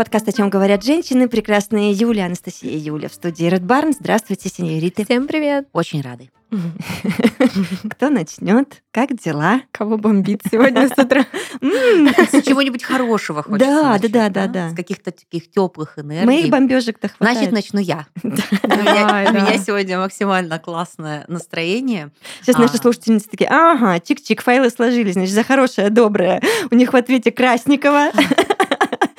подкаст «О чем говорят женщины». Прекрасная Юля, Анастасия Юля в студии Red Barn. Здравствуйте, сеньориты. Всем привет. Очень рады. Кто начнет? Как дела? Кого бомбит сегодня с утра? С чего-нибудь хорошего хочется Да, начать, да, да, да. С каких-то таких теплых энергий. Моих бомбежек-то хватает. Значит, начну я. У меня- да. сегодня максимально классное настроение. Сейчас наши А. слушательницы такие, ага, чик-чик, файлы сложились, значит, за хорошее, доброе. У них в ответе Красникова,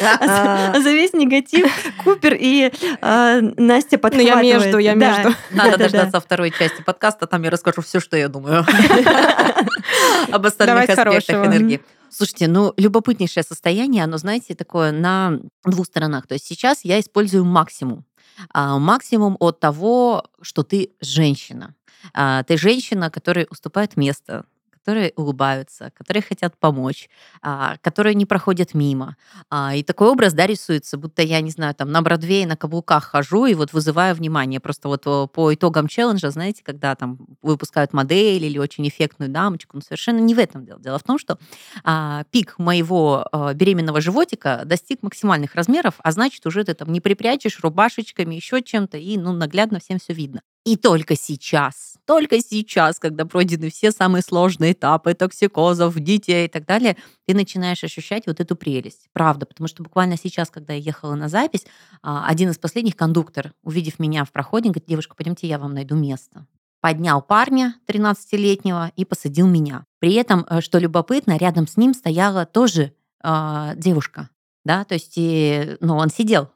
за весь негатив Купер и а, Настя Ну, подхватывает. я между, я Да. между. Надо дождаться второй части подкаста, там я расскажу все, что я думаю об остальных аспектах энергии. Слушайте, ну, любопытнейшее состояние, оно, знаете, такое на двух сторонах. То есть сейчас я использую максимум. А, Максимум от того, что ты женщина. А, Ты женщина, которой уступает место, которые улыбаются, которые хотят помочь, а, которые не проходят мимо. А, И такой образ, да, рисуется, будто я, не знаю, там на Бродвее на каблуках хожу и вот вызываю внимание. Просто вот по итогам челленджа, знаете, когда там выпускают модель или очень эффектную дамочку, ну, совершенно не в этом дело. Дело в том, что а, пик моего а, беременного животика достиг максимальных размеров, а значит, уже ты там не припрячешь рубашечками, еще чем-то, и ну, наглядно всем все видно. И только сейчас, только сейчас, когда пройдены все самые сложные этапы токсикозов, детей и так далее, ты начинаешь ощущать вот эту прелесть. Правда, потому что буквально сейчас, когда я ехала на запись, а, один из последних кондуктор, увидев меня в проходе, говорит, девушка, пойдемте, я вам найду место. Поднял парня 13-летнего и посадил меня. При этом, э, что любопытно, рядом с ним стояла тоже а, девушка. Да, то есть, и, ну, он сидел.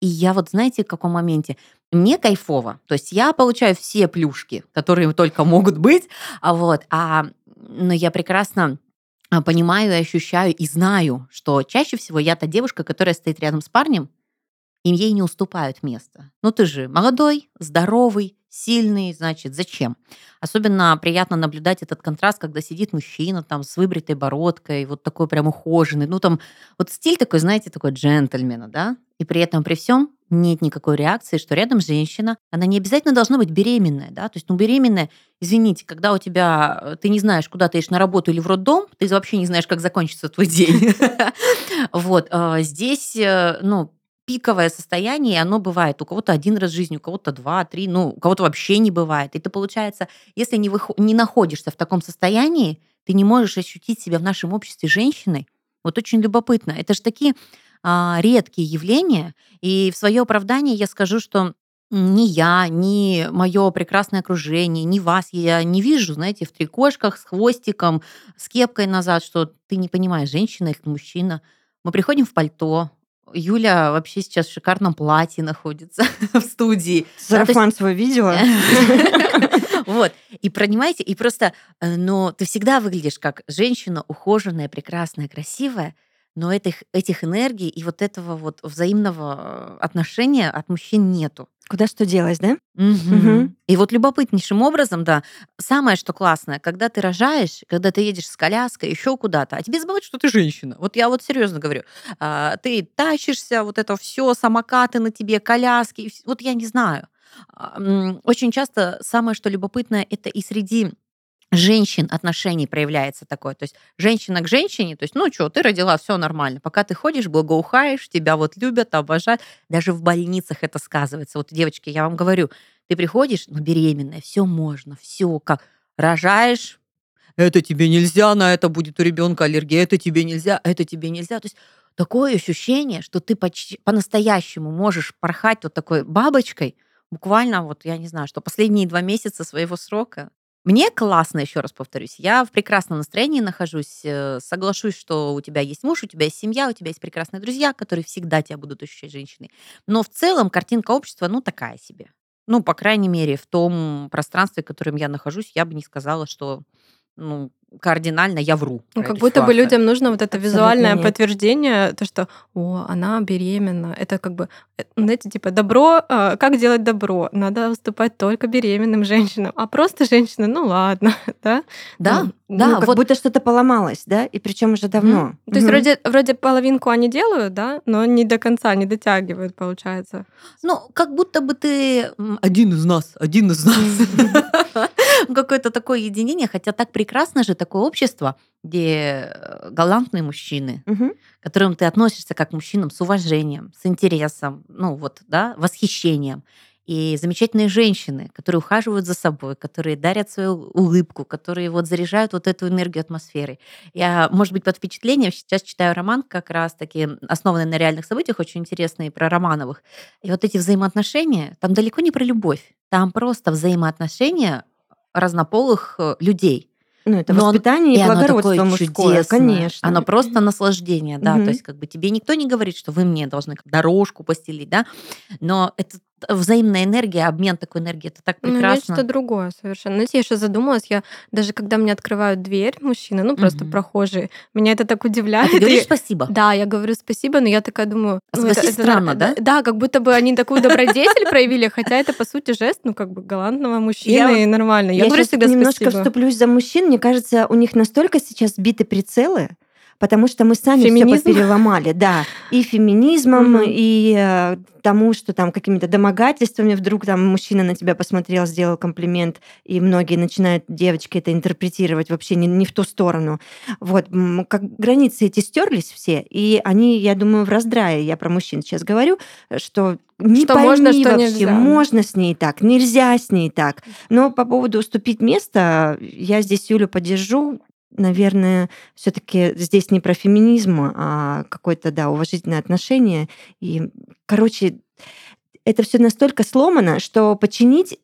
И я вот, знаете, в каком моменте? Мне кайфово. То есть я получаю все плюшки, которые только могут быть. А вот, а, но я прекрасно а, понимаю ощущаю и знаю, что чаще всего я та девушка, которая стоит рядом с парнем, и ей не уступают место. Ну ты же молодой, здоровый, сильный, значит, зачем? Особенно приятно наблюдать этот контраст, когда сидит мужчина там с выбритой бородкой, вот такой прям ухоженный. Ну там вот стиль такой, знаете, такой джентльмена, да? И при этом, при всем нет никакой реакции, что рядом женщина, она не обязательно должна быть беременная, да? То есть, ну, беременная, извините, когда у тебя, э, ты не знаешь, куда ты идешь на работу или в роддом, ты вообще не знаешь, как закончится твой день. Вот, а, здесь, э, ну, пиковое состояние, оно бывает у кого-то один раз в жизни, у кого-то два, три, ну, у кого-то вообще не бывает. И ты, получается, если не, выхо- не находишься в таком состоянии, ты не можешь ощутить себя в нашем обществе женщиной. Вот очень любопытно. Это же такие редкие явления, и в свое оправдание я скажу, что ни я, ни мое прекрасное окружение, ни вас я не вижу, знаете, в трикошках с хвостиком, с кепкой назад, что ты не понимаешь, женщина или мужчина. Мы приходим в пальто, Юля вообще сейчас в шикарном платье находится в студии. Сарафан свой видела? Вот. И понимаете, и просто, э, но ты всегда выглядишь как женщина ухоженная, прекрасная, красивая, но этих, этих энергий и вот этого вот взаимного э, отношения от мужчин нету. Куда что делось, да? Мгм. И вот любопытнейшим образом, да, самое что классное, когда ты рожаешь, когда ты едешь с коляской, еще куда-то, а тебе забывают, что ты женщина. Вот я вот серьезно говорю, а, ты тащишься, вот это все, самокаты на тебе, коляски, вот я не знаю. А, Очень часто самое что любопытное, это и среди женщин отношений проявляется такое. То есть женщина к женщине, то есть, ну что, ты родила, все нормально. Пока ты ходишь, благоухаешь, тебя вот любят, обожают. Даже в больницах это сказывается. Вот, девочки, я вам говорю, ты приходишь, ну, беременная, все можно, все как рожаешь, это тебе нельзя, на это будет у ребенка аллергия, это тебе нельзя, это тебе нельзя. То есть такое ощущение, что ты почти по-настоящему можешь порхать вот такой бабочкой, буквально вот, я не знаю, что последние два месяца своего срока. Мне классно, еще раз повторюсь, я в прекрасном настроении нахожусь, э, соглашусь, что у тебя есть муж, у тебя есть семья, у тебя есть прекрасные друзья, которые всегда тебя будут ощущать женщиной. Но в целом картинка общества, ну, такая себе. Ну, по крайней мере, в том пространстве, в котором я нахожусь, я бы не сказала, что ну, кардинально я вру. Ну, как будто бы ситуацию. людям нужно вот это Абсолютно визуальное нет. подтверждение, то, что, о, она беременна. Это как бы, э, знаете, типа добро, а, как делать добро? Надо уступать только беременным женщинам. А просто женщина, ну ладно, да? Да, Ну, Да, ну, как вот- будто что-то поломалось, да, и причем уже давно. То есть Мгм. вроде, вроде половинку они делают, да, но не до конца, не дотягивают, получается. Ну, как будто бы ты один из нас, один из нас. Какое-то такое единение, хотя так прекрасно же такое общество, где э, галантные мужчины, к которым ты относишься как к мужчинам с уважением, с интересом, ну вот, да, восхищением. И замечательные женщины, которые ухаживают за собой, которые дарят свою улыбку, которые вот заряжают вот эту энергию атмосферы. Я, может быть, под впечатлением сейчас читаю роман как раз-таки основанный на реальных событиях, очень интересный, про Романовых. И вот эти взаимоотношения, там далеко не про любовь, там просто взаимоотношения разнополых э, людей. Ну, это Но он- воспитание и, оно благородство такое мужское, чудесное. конечно. Оно просто наслаждение, да. Мгм. То есть как бы тебе никто не говорит, что вы мне должны дорожку постелить, да. Но это взаимная энергия, обмен такой энергией, это так Ну, прекрасно. что другое совершенно. Знаете, я еще задумалась, я даже когда мне открывают дверь мужчины, ну просто Мгм. прохожие, меня это так А удивляет. ты и- говоришь спасибо. Да, я говорю спасибо, но я такая думаю... А ну, это- согласись, это странно, нар- да? Да, как будто бы они такую добродетель проявили, хотя это, по сути, жест, ну, как бы, галантного мужчины и нормально. Я, говорю всегда немножко спасибо. вступлюсь за мужчин. Мне кажется, у них настолько сейчас сбиты прицелы, потому что мы сами все Феминизм? переломали, да, и феминизмом, Мгм. и э, тому, что там какими-то домогательствами вдруг там мужчина на тебя посмотрел, сделал комплимент, и многие начинают, девочки, это интерпретировать вообще не, не в ту сторону. Вот, как границы эти стерлись все, и они, я думаю, в раздрае, я про мужчин сейчас говорю, что не Что пойми можно, что вообще, нельзя. можно с ней так, нельзя с ней так. Но по поводу уступить место, я здесь Юлю поддержу. Наверное, все-таки здесь не про феминизм, а какое-то, да, уважительное отношение. И, короче, это все настолько сломано, что починить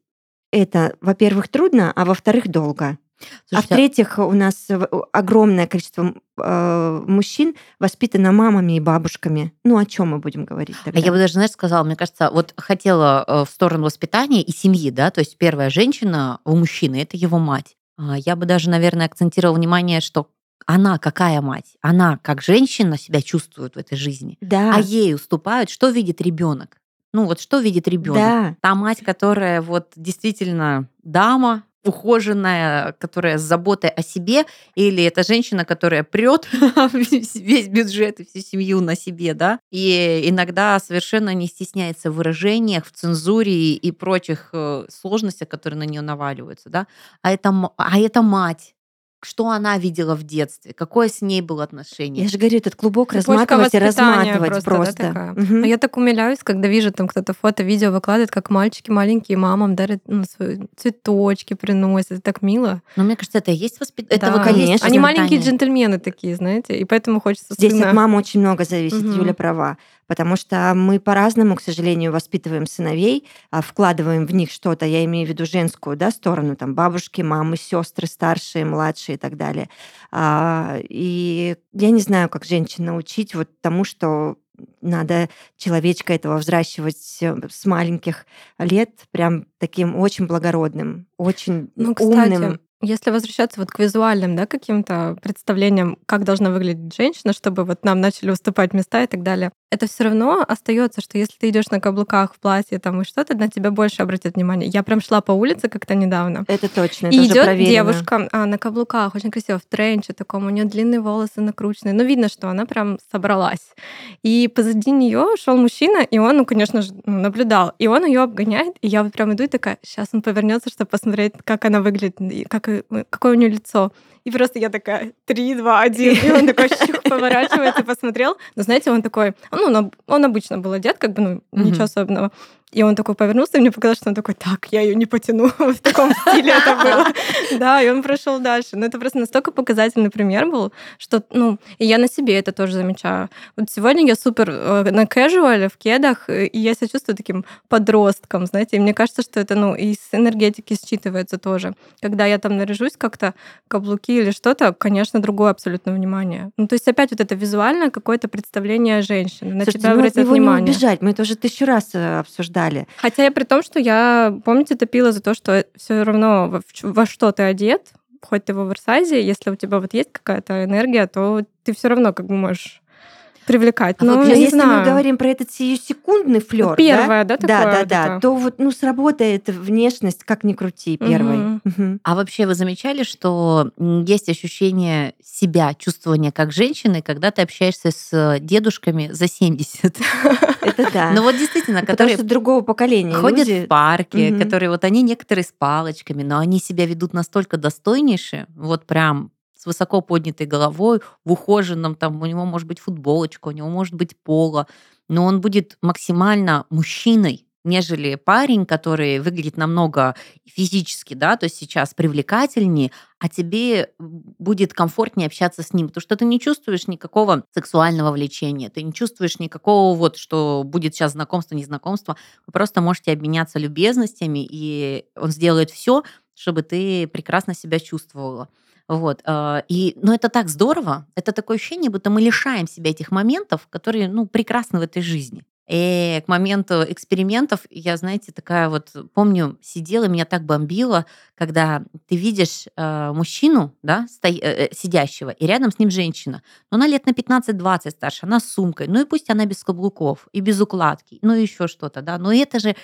это, во-первых, трудно, а во-вторых, долго. а Слушайте, в-третьих, у нас огромное количество э, мужчин воспитано мамами и бабушками. Ну, о чем мы будем говорить А тогда? я бы даже, знаешь, сказала, мне кажется, вот хотела э, в сторону воспитания и семьи, да, то есть первая женщина у мужчины это его мать. А Я бы даже, наверное, акцентировала внимание, что она какая мать? Она как женщина себя чувствует в этой жизни, Да, а ей уступают, что видит ребенок? Ну вот что видит ребенок? да. Та мать, которая вот действительно дама, ухоженная, которая с заботой о себе, или это женщина, которая прет весь бюджет и всю семью на себе, да, и иногда совершенно не стесняется в выражениях, в цензуре и прочих э, сложностях, которые на нее наваливаются, да, а это, а это мать, что она видела в детстве, какое с ней было отношение. Я же говорю, этот клубок Цепочка разматывать и разматывать просто, да, просто. такая? Мгм. А я так умиляюсь, когда вижу там кто-то фото, видео выкладывает, как мальчики маленькие мамам дарят ну, свои цветочки, приносят. Это так мило. Но мне кажется, это и есть воспитание. Это Да. и есть Конечно. Они воспитание. маленькие джентльмены такие, знаете, и поэтому хочется Здесь слюна. от мамы очень много зависит, Мгм. Юля права. Потому что мы по-разному, к сожалению, воспитываем сыновей, а, вкладываем в них что-то, я имею в виду женскую да, сторону, там бабушки, мамы, сестры, старшие, младшие и так далее. А, И я не знаю, как женщин научить вот тому, что надо человечка этого взращивать э, с маленьких лет прям таким очень благородным, очень Ну, кстати, умным. Если возвращаться вот к визуальным, да, каким-то представлениям, как должна выглядеть женщина, чтобы вот нам начали уступать места и так далее, это все равно остается, что если ты идешь на каблуках в платье там и что-то, на тебя больше обратят внимание. Я прям шла по улице как-то недавно. Это точно, это И идет девушка а, на каблуках, очень красиво, в тренче таком, у нее длинные волосы накрученные. Ну, видно, что она прям собралась. И позади нее шел мужчина, и он, ну, конечно же, ну, наблюдал. И он ее обгоняет, и я вот прям иду и такая, сейчас он повернется, чтобы посмотреть, как она выглядит, как, и- какое у нее лицо. И просто я такая, три, два, один. И он такой щух, поворачивается, посмотрел. Но знаете, он такой, ну, он, он обычно был одет, как бы, ну, ничего особенного. И он такой повернулся, и мне показалось, что он такой, так, я ее не потяну. В таком стиле это было. Да, и он прошел дальше. Но это просто настолько показательный пример был, что, ну, и я на себе это тоже замечаю. Вот сегодня я супер э, на кэжуале, в кедах, э, и я себя чувствую таким подростком, знаете, и мне кажется, что это, ну, из энергетики считывается тоже. Когда я там наряжусь как-то, каблуки или что-то, конечно, другое абсолютно внимание. Ну, то есть опять вот это визуальное какое-то представление женщины. На Слушайте, тебя ну, обратят внимание. не убежать. Мы это уже тысячу раз э, обсуждали. Хотя я при том, что я, помните, топила за то, что все равно во что ты одет, хоть ты в оверсайзе, если у тебя вот есть какая-то энергия, то ты все равно как бы можешь привлекать. А ну, вот если знаю. мы говорим про этот сиюсекундный флер, первое, да, да, такое да, да, это? то вот ну сработает внешность как ни крути первой. Мгм. Мгм. А вообще вы замечали, что есть ощущение себя, чувствование как женщины, когда ты общаешься с дедушками за 70? Это да. Ну вот действительно, Потому которые что другого поколения ходят люди. в парке, которые вот они некоторые с палочками, но они себя ведут настолько достойнейше, вот прям с высоко поднятой головой, в ухоженном, там у него может быть футболочка, у него может быть поло, но он будет максимально мужчиной, нежели парень, который выглядит намного физически, да, то есть сейчас привлекательнее, а тебе будет комфортнее общаться с ним, потому что ты не чувствуешь никакого сексуального влечения, ты не чувствуешь никакого вот, что будет сейчас знакомство, незнакомство, вы просто можете обменяться любезностями, и он сделает все, чтобы ты прекрасно себя чувствовала. Вот. э, И, ну, это так здорово. Это такое ощущение, будто мы лишаем себя этих моментов, которые, ну, прекрасны в этой жизни. И к моменту экспериментов я, знаете, такая вот, помню, сидела, меня так бомбило, когда ты видишь э, мужчину, да, сто- э, э, сидящего, и рядом с ним женщина. Но она лет на 15-20 старше, она с сумкой. Ну и пусть она без каблуков и без укладки, ну и еще что-то, да. Но это же э,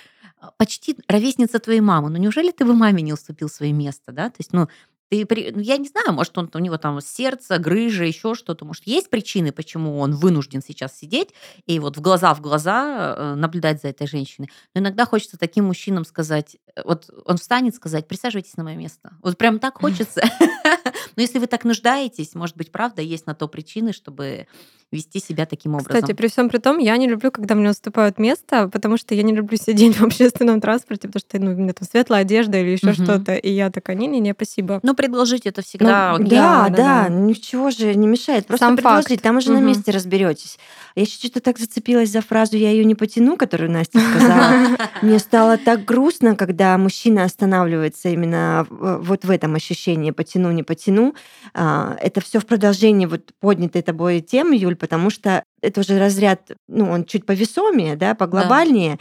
почти ровесница твоей мамы. Ну неужели ты бы маме не уступил свое место, да? То есть, ну, ты, при- ну, я не знаю, может, он, у него там сердце, грыжа, еще что-то. Может, есть причины, почему он вынужден сейчас сидеть и вот в глаза в глаза э, наблюдать за этой женщиной. Но иногда хочется таким мужчинам сказать, э, вот он встанет сказать, присаживайтесь на мое место. Вот прям так хочется. Но если вы так нуждаетесь, может быть, правда, есть на то причины, чтобы вести себя таким образом. Кстати, при всем при том, я не люблю, когда мне уступают место, потому что я не люблю сидеть в общественном транспорте, потому что ну, у меня там светлая одежда или еще Мгм. что-то. И я такая, не-не-не, спасибо. Ну, предложить это всегда Ну, окей. Да, да, да, да. ничего же не мешает. Просто Сам предложить, факт. там уже на Мгм. месте разберетесь. Я еще что-то так зацепилась за фразу «я ее не потяну», которую Настя сказала. Мне стало так грустно, когда мужчина останавливается именно в- вот в этом ощущении «потяну, не потяну». А, Это все в продолжении вот поднятой тобой темы, Юль, потому что это уже разряд, ну, он чуть повесомее, да, поглобальнее,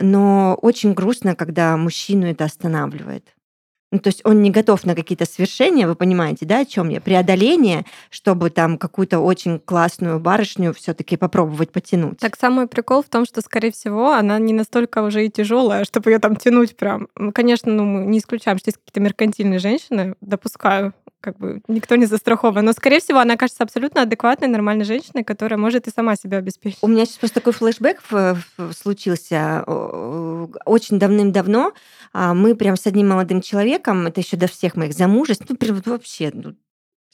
но очень грустно, когда мужчину это останавливает. Ну, то есть он не готов на какие-то свершения, вы понимаете, да, о чем я? Преодоление, чтобы там какую-то очень классную барышню все-таки попробовать потянуть. Так самый прикол в том, что, скорее всего, она не настолько уже и тяжелая, чтобы ее там тянуть прям. М, Конечно, ну, мы не исключаем, что есть какие-то меркантильные женщины, допускаю, как бы никто не застрахован. Но, скорее всего, она кажется абсолютно адекватной, нормальной женщиной, которая может и сама себя обеспечить. У меня сейчас просто такой флешбэк случился очень давным-давно. А, Мы прям с одним молодым человеком, это еще до всех моих замужеств, ну, прям вообще, ну,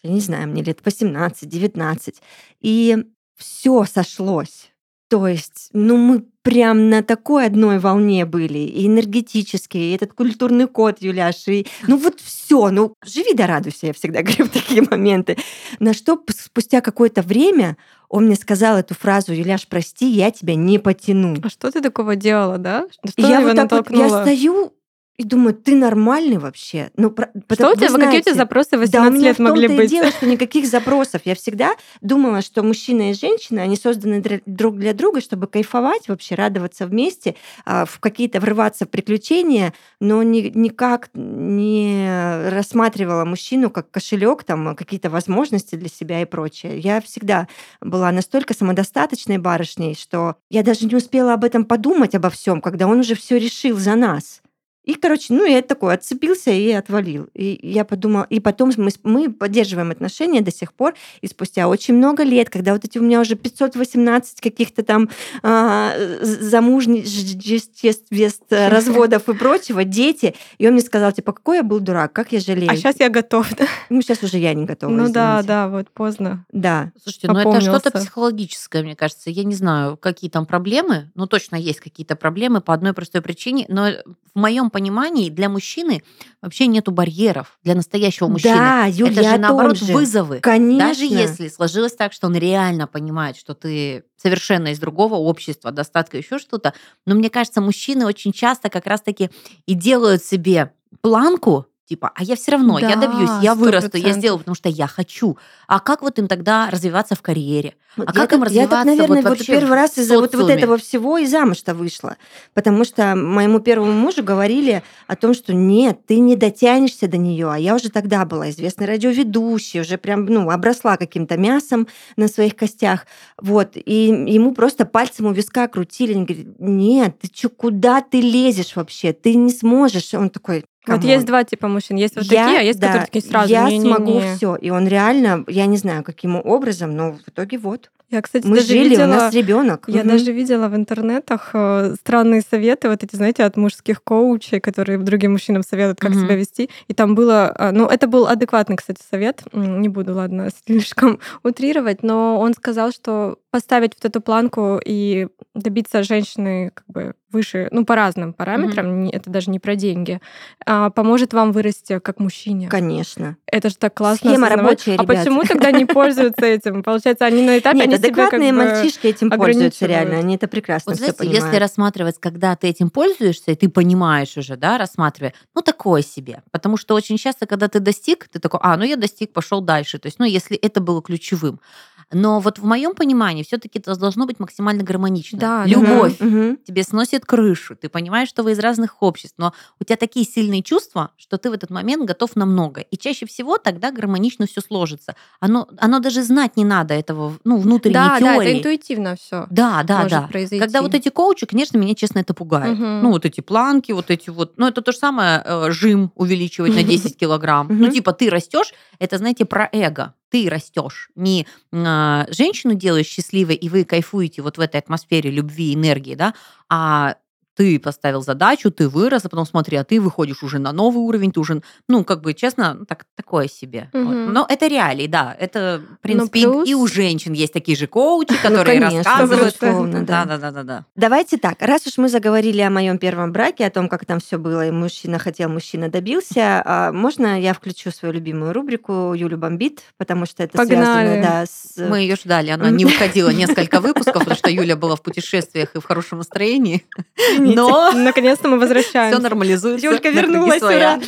я не знаю, мне лет 18-19. И все сошлось. То есть, ну, мы прям на такой одной волне были, и энергетически, и этот культурный код, Юляш, и, ну вот все, ну живи да радуйся, я всегда говорю в такие моменты. На что спустя какое-то время он мне сказал эту фразу, Юляш, прости, я тебя не потяну. А что ты такого делала, да? Что я вот так вот, я стою и думаю, ты нормальный вообще? Ну, про- Что у тебя, вы какие у тебя знаете, запросы в да, у 18 меня лет в том-то могли и быть? дело, что никаких запросов. Я всегда думала, что мужчина и женщина, они созданы др- друг для друга, чтобы кайфовать вообще, радоваться вместе, а, в какие-то врываться в приключения, но ни- никак не рассматривала мужчину как кошелек, там какие-то возможности для себя и прочее. Я всегда была настолько самодостаточной барышней, что я даже не успела об этом подумать обо всем, когда он уже все решил за нас. И, короче, ну, я такой отцепился и отвалил. И я подумала, и потом мы, мы поддерживаем отношения до сих пор, и спустя очень много лет, когда вот эти у меня уже 518 каких-то там а, замужних естеств, разводов и прочего, дети, и он мне сказал, типа, какой я был дурак, как я жалею. А сейчас я готов. да? Ну, сейчас уже я не готова, Ну да, извините. да, вот поздно. Да. Слушайте, ну это что-то психологическое, мне кажется. Я не знаю, какие там проблемы. Ну, точно есть какие-то проблемы по одной простой причине. Но в моем понимании для мужчины вообще нету барьеров для настоящего мужчины. Да, Юль, это же наоборот же. вызовы. Конечно. Даже если сложилось так, что он реально понимает, что ты совершенно из другого общества, достатка, еще что-то, но мне кажется, мужчины очень часто как раз-таки и делают себе планку, Типа, а я все равно, я Да, добьюсь, я вырасту, я 100%. сделаю, потому что я хочу. А как вот им тогда развиваться в карьере? А я как им так- Я так, развиваться наверное, вот вот, первый раз из-за вот, вот этого всего и замуж-то вышла. Потому что моему первому мужу говорили о том, что нет, ты не дотянешься до нее. А я уже тогда была известной радиоведущей, уже прям, ну, обросла каким-то мясом на своих костях. Вот. И ему просто пальцем у виска крутили. Они говорят, нет, ты что, куда ты лезешь вообще? Ты не сможешь. Он такой, Вот «Come on». есть два типа мужчин. Есть вот Я- такие, а есть, да, которые такие сразу. Я «Не-не-не». смогу все. И он реально, я не знаю, каким образом, но в итоге вот. Я, кстати, Мы даже жили, видела... у нас ребенок. Я даже видела в интернетах э, странные советы, вот эти, знаете, от мужских коучей, которые другим мужчинам советуют, как Мгм. себя вести. И там было, э, ну, это был адекватный, кстати, совет. Не буду, ладно, слишком утрировать, но он сказал, что поставить вот эту планку и добиться женщины как бы выше, ну, по разным параметрам, не- это даже не про деньги, а, поможет вам вырасти как мужчине. Конечно. Это же так классно Схема осознавать. рабочая, А ребят. почему тогда не пользуются этим? Получается, они на этапе, Нет, они себя как адекватные бы... мальчишки этим пользуются реально. Они это прекрасно Вот знаете, понимают. если рассматривать, когда ты этим пользуешься, и ты понимаешь уже, да, рассматривая, ну, такое себе. Потому что очень часто, когда ты достиг, ты такой, а, ну, я достиг, пошел дальше. То есть, ну, если это было ключевым. Но вот в моем понимании все-таки это должно быть максимально гармонично. Да, да, Любовь мгм. тебе сносит крышу, ты понимаешь, что вы из разных обществ, но у тебя такие сильные чувства, что ты в этот момент готов на много. И чаще всего тогда гармонично все сложится. Оно, оно даже знать не надо этого, ну, внутренней Да, да, теории. это интуитивно все. Да, да, да. произойти. Когда вот эти коучи, конечно, меня, честно, это пугает. Мгм. Ну, вот эти планки, вот эти вот. Ну, это то же самое, э, жим увеличивать на 10 килограмм. Ну, типа, ты растешь, это, знаете, про эго. Ты растешь. Не а, женщину делаешь счастливой, и вы кайфуете вот в этой атмосфере любви, энергии, да, а ты поставил задачу, ты вырос, а потом смотри, а ты выходишь уже на новый уровень, ты уже, ну, как бы, честно, ну, так, такое себе. Вот. Мгм. Но это реалии, да. Это, в принципе, и- плюс- и у женщин есть такие же коучи, которые Ну, конечно, рассказывают. безусловно, да. да, да, да, да. Давайте так, раз уж мы заговорили о моем первом браке, о том, как там все было, и мужчина хотел, мужчина добился, а, можно я включу свою любимую рубрику Юлю бомбит, потому что это Погнали. связано да, с... Мы ее ждали, она не выходила несколько выпусков, потому что Юля была в путешествиях и в хорошем настроении. Но Наконец-то мы все возвращаемся. нормализуется. Юлька вернулась, ура!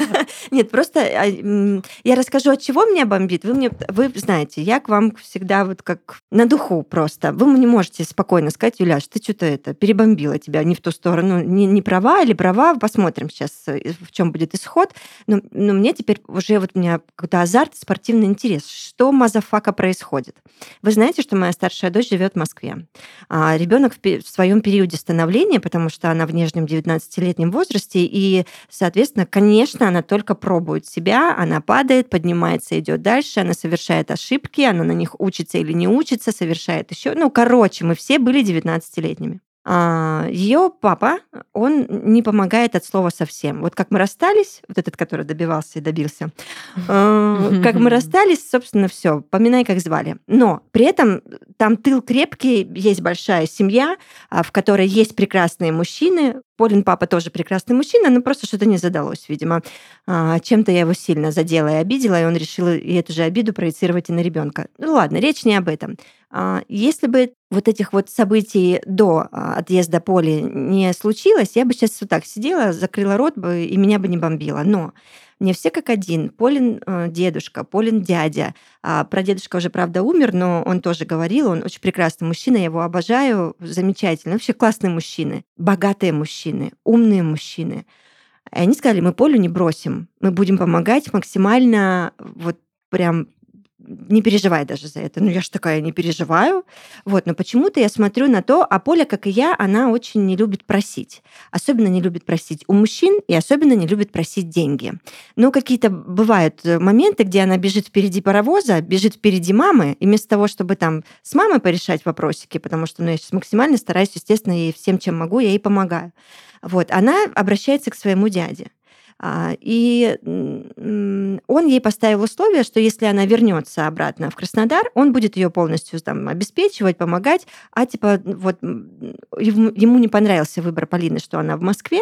Нет, просто а, я расскажу, от чего меня бомбит. Вы мне, вы знаете, я к вам всегда вот как на духу просто. Вы мне можете спокойно сказать, Юляш, ты что-то это перебомбила тебя не в ту сторону, не, не права или права, посмотрим сейчас, э, в чем будет исход. Но, но мне теперь уже вот у меня какой-то азарт, спортивный интерес. Что motherfucker происходит? Вы знаете, что моя старшая дочь живет в Москве. А ребенок в, в своем периоде становления, потому что она в нежном 19-летнем возрасте, и, соответственно, конечно, она только пробует себя, она падает, поднимается, идет дальше, она совершает ошибки, она на них учится или не учится, совершает еще. Ну, короче, мы все были 19-летними. Ее папа, он не помогает от слова совсем. Вот как мы расстались, вот этот, который добивался и добился, э, как мы расстались, собственно, все, поминай, как звали. Но при этом там тыл крепкий, есть большая семья, а, в которой есть прекрасные мужчины. Полин папа тоже прекрасный мужчина, но просто что-то не задалось, видимо. А, Чем-то я его сильно задела и обидела, и он решил эту же обиду проецировать и на ребенка. Ну ладно, речь не об этом. А, Если бы вот этих вот событий до а, отъезда Поли не случилось, я бы сейчас вот так сидела, закрыла рот бы, и меня бы не бомбило. Но мне все как один. Полин э, дедушка, Полин дядя. А прадедушка уже, правда, умер, но он тоже говорил, он очень прекрасный мужчина, я его обожаю, замечательно. Вообще классные мужчины, богатые мужчины, умные мужчины. И они сказали, мы Полю не бросим, мы будем помогать максимально, вот прям не переживай даже за это. Ну, я ж такая не переживаю. Вот, но почему-то я смотрю на то, а Поля, как и я, она очень не любит просить. Особенно не любит просить у мужчин и особенно не любит просить деньги. Но какие-то бывают э, моменты, где она бежит впереди паровоза, бежит впереди мамы, и вместо того, чтобы там с мамой порешать вопросики, потому что ну, я сейчас максимально стараюсь, естественно, ей всем, чем могу, я ей помогаю. Вот, она обращается к своему дяде. А, И он ей поставил условие, что если она вернется обратно в Краснодар, он будет ее полностью там обеспечивать, помогать. А типа вот ему не понравился выбор Полины, что она в Москве,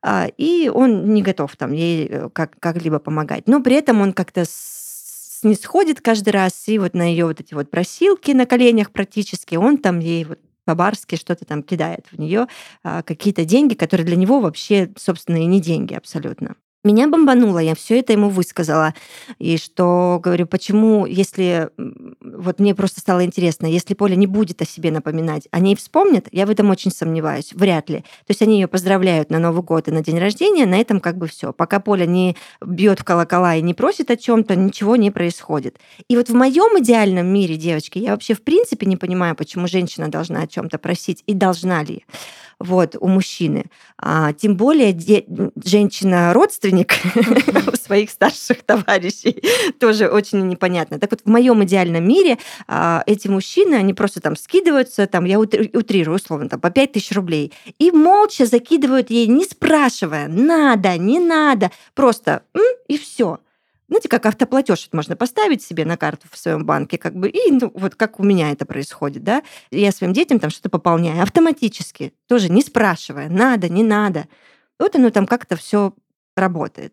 а, и он не готов там ей э, как, как-либо помогать. Но при этом он как-то с- снисходит каждый раз, и вот на ее вот эти вот просилки на коленях практически, он там ей вот по-барски что-то там кидает в нее, какие-то деньги, которые для него вообще, собственно, и не деньги абсолютно. Меня бомбануло, я все это ему высказала. И что, говорю, почему, если... Вот мне просто стало интересно, если Поля не будет о себе напоминать, они вспомнят? Я в этом очень сомневаюсь. Вряд ли. То есть они ее поздравляют на Новый год и на день рождения, на этом как бы все. Пока Поля не бьет в колокола и не просит о чем то ничего не происходит. И вот в моем идеальном мире, девочки, я вообще в принципе не понимаю, почему женщина должна о чем то просить и должна ли вот, у мужчины. А, тем более де- женщина-родственник у своих старших товарищей. Тоже очень непонятно. Так вот, в моем идеальном мире а, эти мужчины, они просто там скидываются, там, я утрирую условно, там, по 5 тысяч рублей, и молча закидывают ей, не спрашивая, надо, не надо, просто и все. Знаете, как автоплатеж это можно поставить себе на карту в своем банке, как бы, и ну, вот как у меня это происходит, да, я своим детям там что-то пополняю автоматически, тоже не спрашивая, надо, не надо. Вот оно там как-то все работает.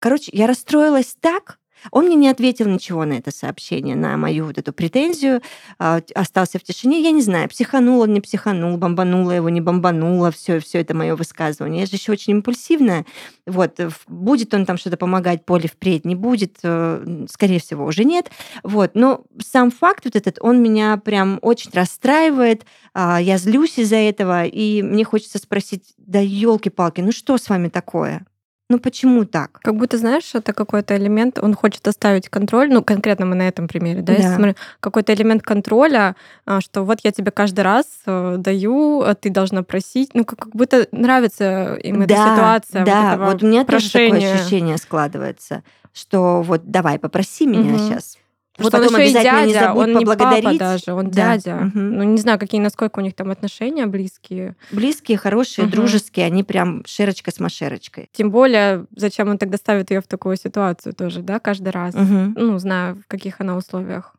Короче, я расстроилась так, он мне не ответил ничего на это сообщение, на мою вот эту претензию, а, остался в тишине. Я не знаю, психанул он, не психанул, бомбанула его, не бомбанула, все, все это мое высказывание. Я же еще очень импульсивная. Вот, будет он там что-то помогать Поле впредь, не будет, э, скорее всего, уже нет. Вот, но сам факт вот этот, он меня прям очень расстраивает, а, я злюсь из-за этого, и мне хочется спросить, да елки-палки, ну что с вами такое? Ну почему так? Как будто, знаешь, это какой-то элемент, он хочет оставить контроль, ну конкретно мы на этом примере, да, да. если смотрим, какой-то элемент контроля, а, что вот я тебе каждый раз э, даю, а ты должна просить, ну как, будто нравится им да, эта ситуация. Да, вот, вот у меня прошения. тоже такое ощущение складывается, что вот давай попроси меня угу. сейчас. Вот потом он еще и дядя, не забудь он не папа даже, он да. дядя. Угу. Ну, не знаю, какие, насколько у них там отношения близкие. Близкие, хорошие, угу. дружеские, они прям шерочка с машерочкой. Тем более, зачем он тогда ставит ее в такую ситуацию тоже, да, каждый раз, угу. ну, зная, в каких она условиях.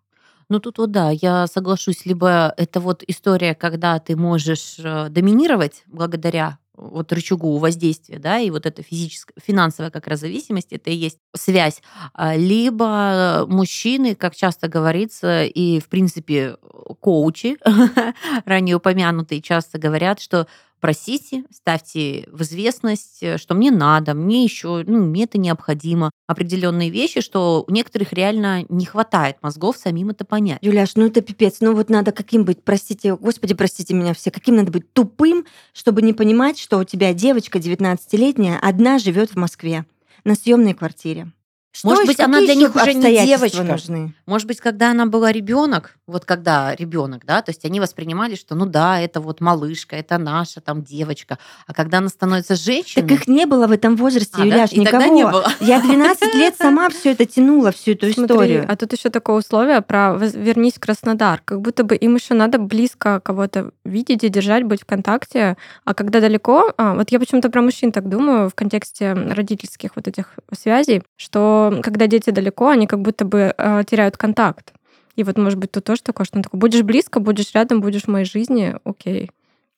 Ну тут вот да, я соглашусь, либо это вот история, когда ты можешь э, доминировать благодаря вот рычагу воздействия, да, и вот эта физическая, финансовая как раз зависимость, это и есть связь. А, либо мужчины, как часто говорится, и, в принципе, коучи, ранее упомянутые, часто говорят, что просите, ставьте в известность, э, что мне надо, мне еще, ну, мне это необходимо. Определенные вещи, что у некоторых реально не хватает мозгов самим это понять. Юляш, ну это пипец. Ну вот надо каким быть, простите, господи, простите меня все, каким надо быть тупым, чтобы не понимать, что у тебя девочка 19-летняя одна живет в Москве на съемной квартире. Что Может быть, она для них уже не девочка. Нужны? Может быть, когда она была ребенок, вот когда ребенок, да, то есть они воспринимали, что ну да, это вот малышка, это наша там девочка. А когда она становится женщиной... Так их не было в этом возрасте, а, Юляш, да? никого. тогда не было. Я 12 лет сама все это тянула, всю эту историю. а тут еще такое условие про вернись в Краснодар. Как будто бы им еще надо близко кого-то видеть и держать, быть в контакте. А когда далеко, а, вот я почему-то про мужчин так думаю в контексте родительских вот этих связей, что когда дети далеко, они как будто бы э, теряют контакт. И вот, может быть, тут тоже такое, что он такой, будешь близко, будешь рядом, будешь в моей жизни, окей.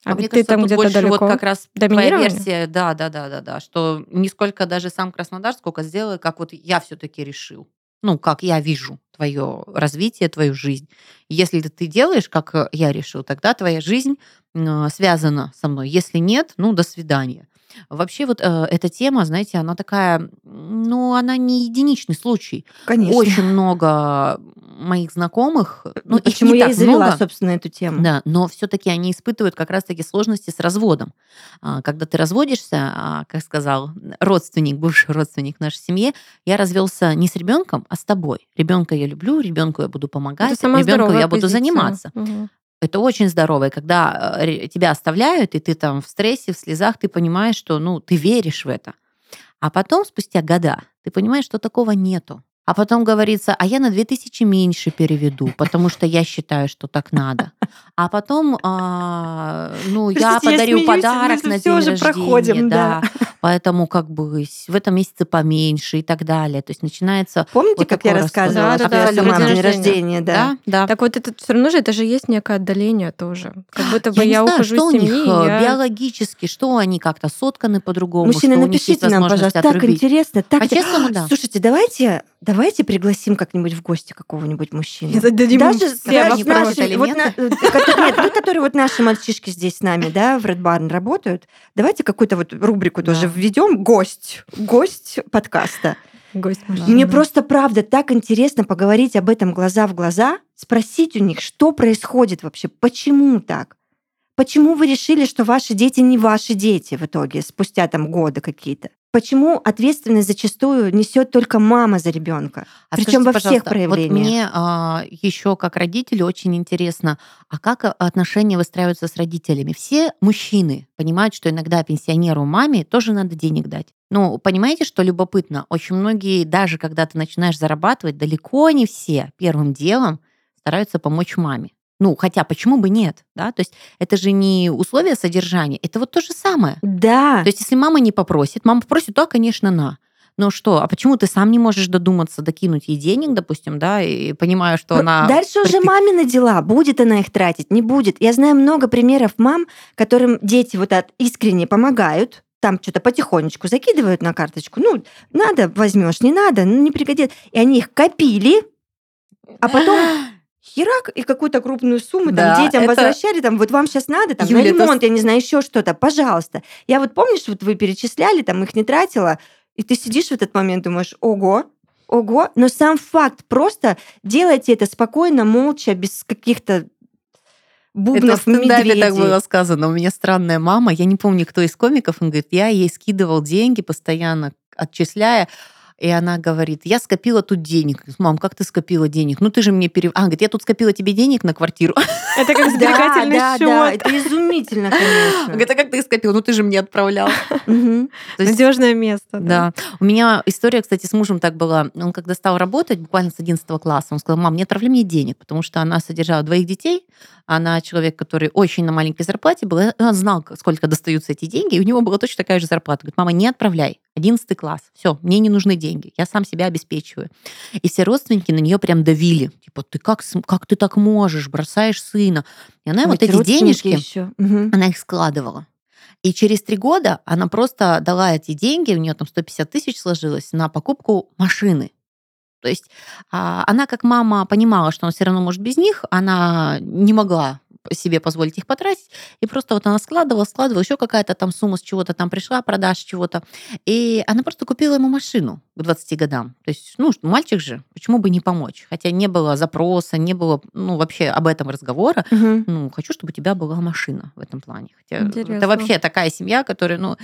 А, а мне ты кажется, там где-то далеко. Вот как раз твоя версия, да, да, да, да, да, что не сколько даже сам Краснодар, сколько сделай, как вот я все-таки решил. Ну, как я вижу твое развитие, твою жизнь. Если ты делаешь, как я решил, тогда твоя жизнь связана со мной. Если нет, ну, до свидания. Вообще вот э, эта тема, знаете, она такая, ну, она не единичный случай. Конечно. Очень много моих знакомых, ну, ну Почему я и завела, много, собственно, эту тему. Да, но все-таки они испытывают как раз-таки сложности с разводом. А, когда ты разводишься, а, как сказал родственник, бывший родственник в нашей семье, я развелся не с ребенком, а с тобой. Ребенка я люблю, ребенку я буду помогать, ребенку я буду заниматься. Угу. Это очень здорово. И когда э, тебя оставляют, и ты там в стрессе, в слезах, ты понимаешь, что ну, ты веришь в это. А потом, спустя года, ты понимаешь, что такого нету. А потом говорится, а я на 2000 меньше переведу, потому что я считаю, что так надо. А потом, а, ну, Подождите, я подарю я смеюсь, подарок на день рождения. Проходим, да. да. Поэтому как бы в этом месяце поменьше и так далее. То есть начинается... Помните, вот как я рассказывала, да, да, что да, день рождения, да? да? Да. Так вот это все равно же, это же есть некое отдаление тоже. Как будто бы я, я ухожу что из семьи. У них я... биологически, что они как-то сотканы по-другому. Мужчины, напишите нам, пожалуйста, отрубить. так интересно. Так... А честно, да. Слушайте, давайте давайте пригласим как-нибудь в гости какого-нибудь мужчину. Зададим им Даже, все вопросы. наши, вот на- нет, ну, которые вот наши мальчишки здесь с нами, да, в Red Barn работают. Давайте какую-то вот рубрику тоже введем. Гость. Гость подкаста. Гость мужчина. Мне просто, правда, так интересно поговорить об этом глаза в глаза, спросить у них, что происходит вообще, почему так? Почему вы решили, что ваши дети не ваши дети в итоге, спустя там годы какие-то? Почему ответственность зачастую несет только мама за ребенка? А Причем во всех проявлениях. Вот мне еще как родителю очень интересно, а как а, отношения выстраиваются с родителями? Все мужчины понимают, что иногда пенсионеру маме тоже надо денег дать. Ну, понимаете, что любопытно? Очень многие, даже когда ты начинаешь зарабатывать, далеко не все первым делом стараются помочь маме. Ну, хотя почему бы нет, да? То есть это же не условия содержания, это вот то же самое. Да. То есть если мама не попросит, мама попросит, да, конечно, на. Но что, а почему ты сам не можешь додуматься, докинуть ей денег, допустим, да, и понимаю, что Ну, она... Дальше уже мамины дела. Будет она их тратить, не будет. Я знаю много примеров мам, которым дети вот от искренне помогают, там что-то потихонечку закидывают на карточку. Ну, надо, возьмешь, не надо, ну, не пригодится. И они их копили, а потом херак, и какую-то крупную сумму Да, там детям это- возвращали, там, вот вам сейчас надо, там, Юля, на это ремонт, я не знаю, еще что-то, пожалуйста. Я вот, помнишь, вот вы перечисляли, там, их не тратила, и ты сидишь в этот момент, думаешь, ого, ого, но сам факт, просто делайте это спокойно, молча, без каких-то Это в бубнов, стендапе так медведей. было сказано. У меня странная мама, я не помню, кто из комиков, он говорит, я ей скидывал деньги постоянно, отчисляя, и она говорит, я скопила тут денег. Мам, как ты скопила денег? Ну ты же мне перев... А, говорит, я тут скопила тебе денег на квартиру. Это как Да, сберегательный да, счет. да, это изумительно, конечно. Говорит, а как ты скопила? Ну ты же мне отправлял. Надежное место. Да. У меня история, кстати, с мужем так была. Он когда стал работать, буквально с 11 класса, он сказал, мам, не отправляй мне денег, потому что она содержала двоих детей, она человек, который очень на маленькой зарплате был, он знал, сколько достаются эти деньги, и у него была точно такая же зарплата. Говорит, мама, не отправляй. 11 класс. Все, мне не нужны деньги. Я сам себя обеспечиваю. И все родственники на нее прям давили. Типа, ты как, как ты так можешь? Бросаешь сына. И она Ой, вот эти денежки. Мгм. она их складывала. И через три года она просто дала эти деньги, у нее там 150 тысяч сложилось, на покупку машины. То есть а, она как мама понимала, что она все равно может без них, она не могла себе позволить их потратить, и просто вот она складывала, складывала, еще какая-то там сумма с чего-то там пришла, продаж чего-то, и она просто купила ему машину к 20 годам. То есть, ну, мальчик же, почему бы не помочь? Хотя не было запроса, не было, ну, вообще об этом разговора, Мгм. ну, хочу, чтобы у тебя была машина в этом плане. Хотя Интересно. это вообще такая семья, которая, ну,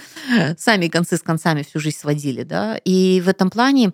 сами концы с концами всю жизнь сводили, да. И в этом плане,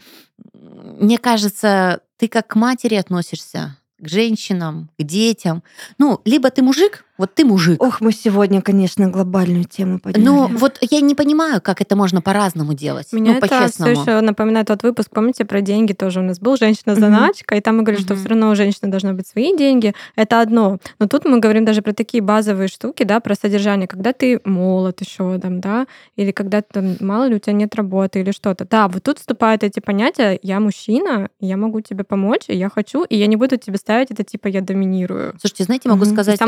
мне кажется, ты как к матери относишься, к женщинам, к детям. Ну, либо ты мужик, вот ты мужик. Ох, мы сегодня, конечно, глобальную тему подняли. Ну, вот я не понимаю, как это можно по-разному делать. Меня ну, это все по-честному. еще напоминает тот выпуск, помните, про деньги тоже у нас был женщина-заначка, и там мы говорили, что Мгм. все равно у женщины должны быть свои деньги. Это одно. Но тут мы говорим даже про такие базовые штуки, да, про содержание, когда ты молод еще там, да, или когда там, мало ли у тебя нет работы или что-то. Да, вот тут вступают эти понятия, я мужчина, я могу тебе помочь, и я хочу, и я не буду тебе ставить это типа я доминирую. Слушайте, знаете, могу Мгм. сказать, а,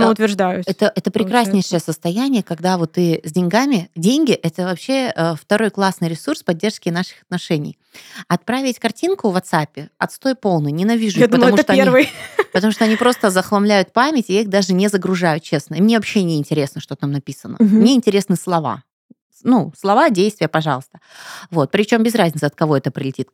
Самоутверждаюсь. Это, это прекраснейшее состояние, когда вот ты с деньгами... Деньги — это вообще э, второй классный ресурс поддержки наших отношений. Отправить картинку в WhatsApp отстой полный, ненавижу Я их, думала, потому, это что они, первый. потому что они просто захламляют память, и я их даже не загружаю, честно. И мне вообще не интересно, что там написано. Мгм. Мне интересны слова. Ну, слова, действия, пожалуйста. Вот. Причем без разницы, от кого это прилетит.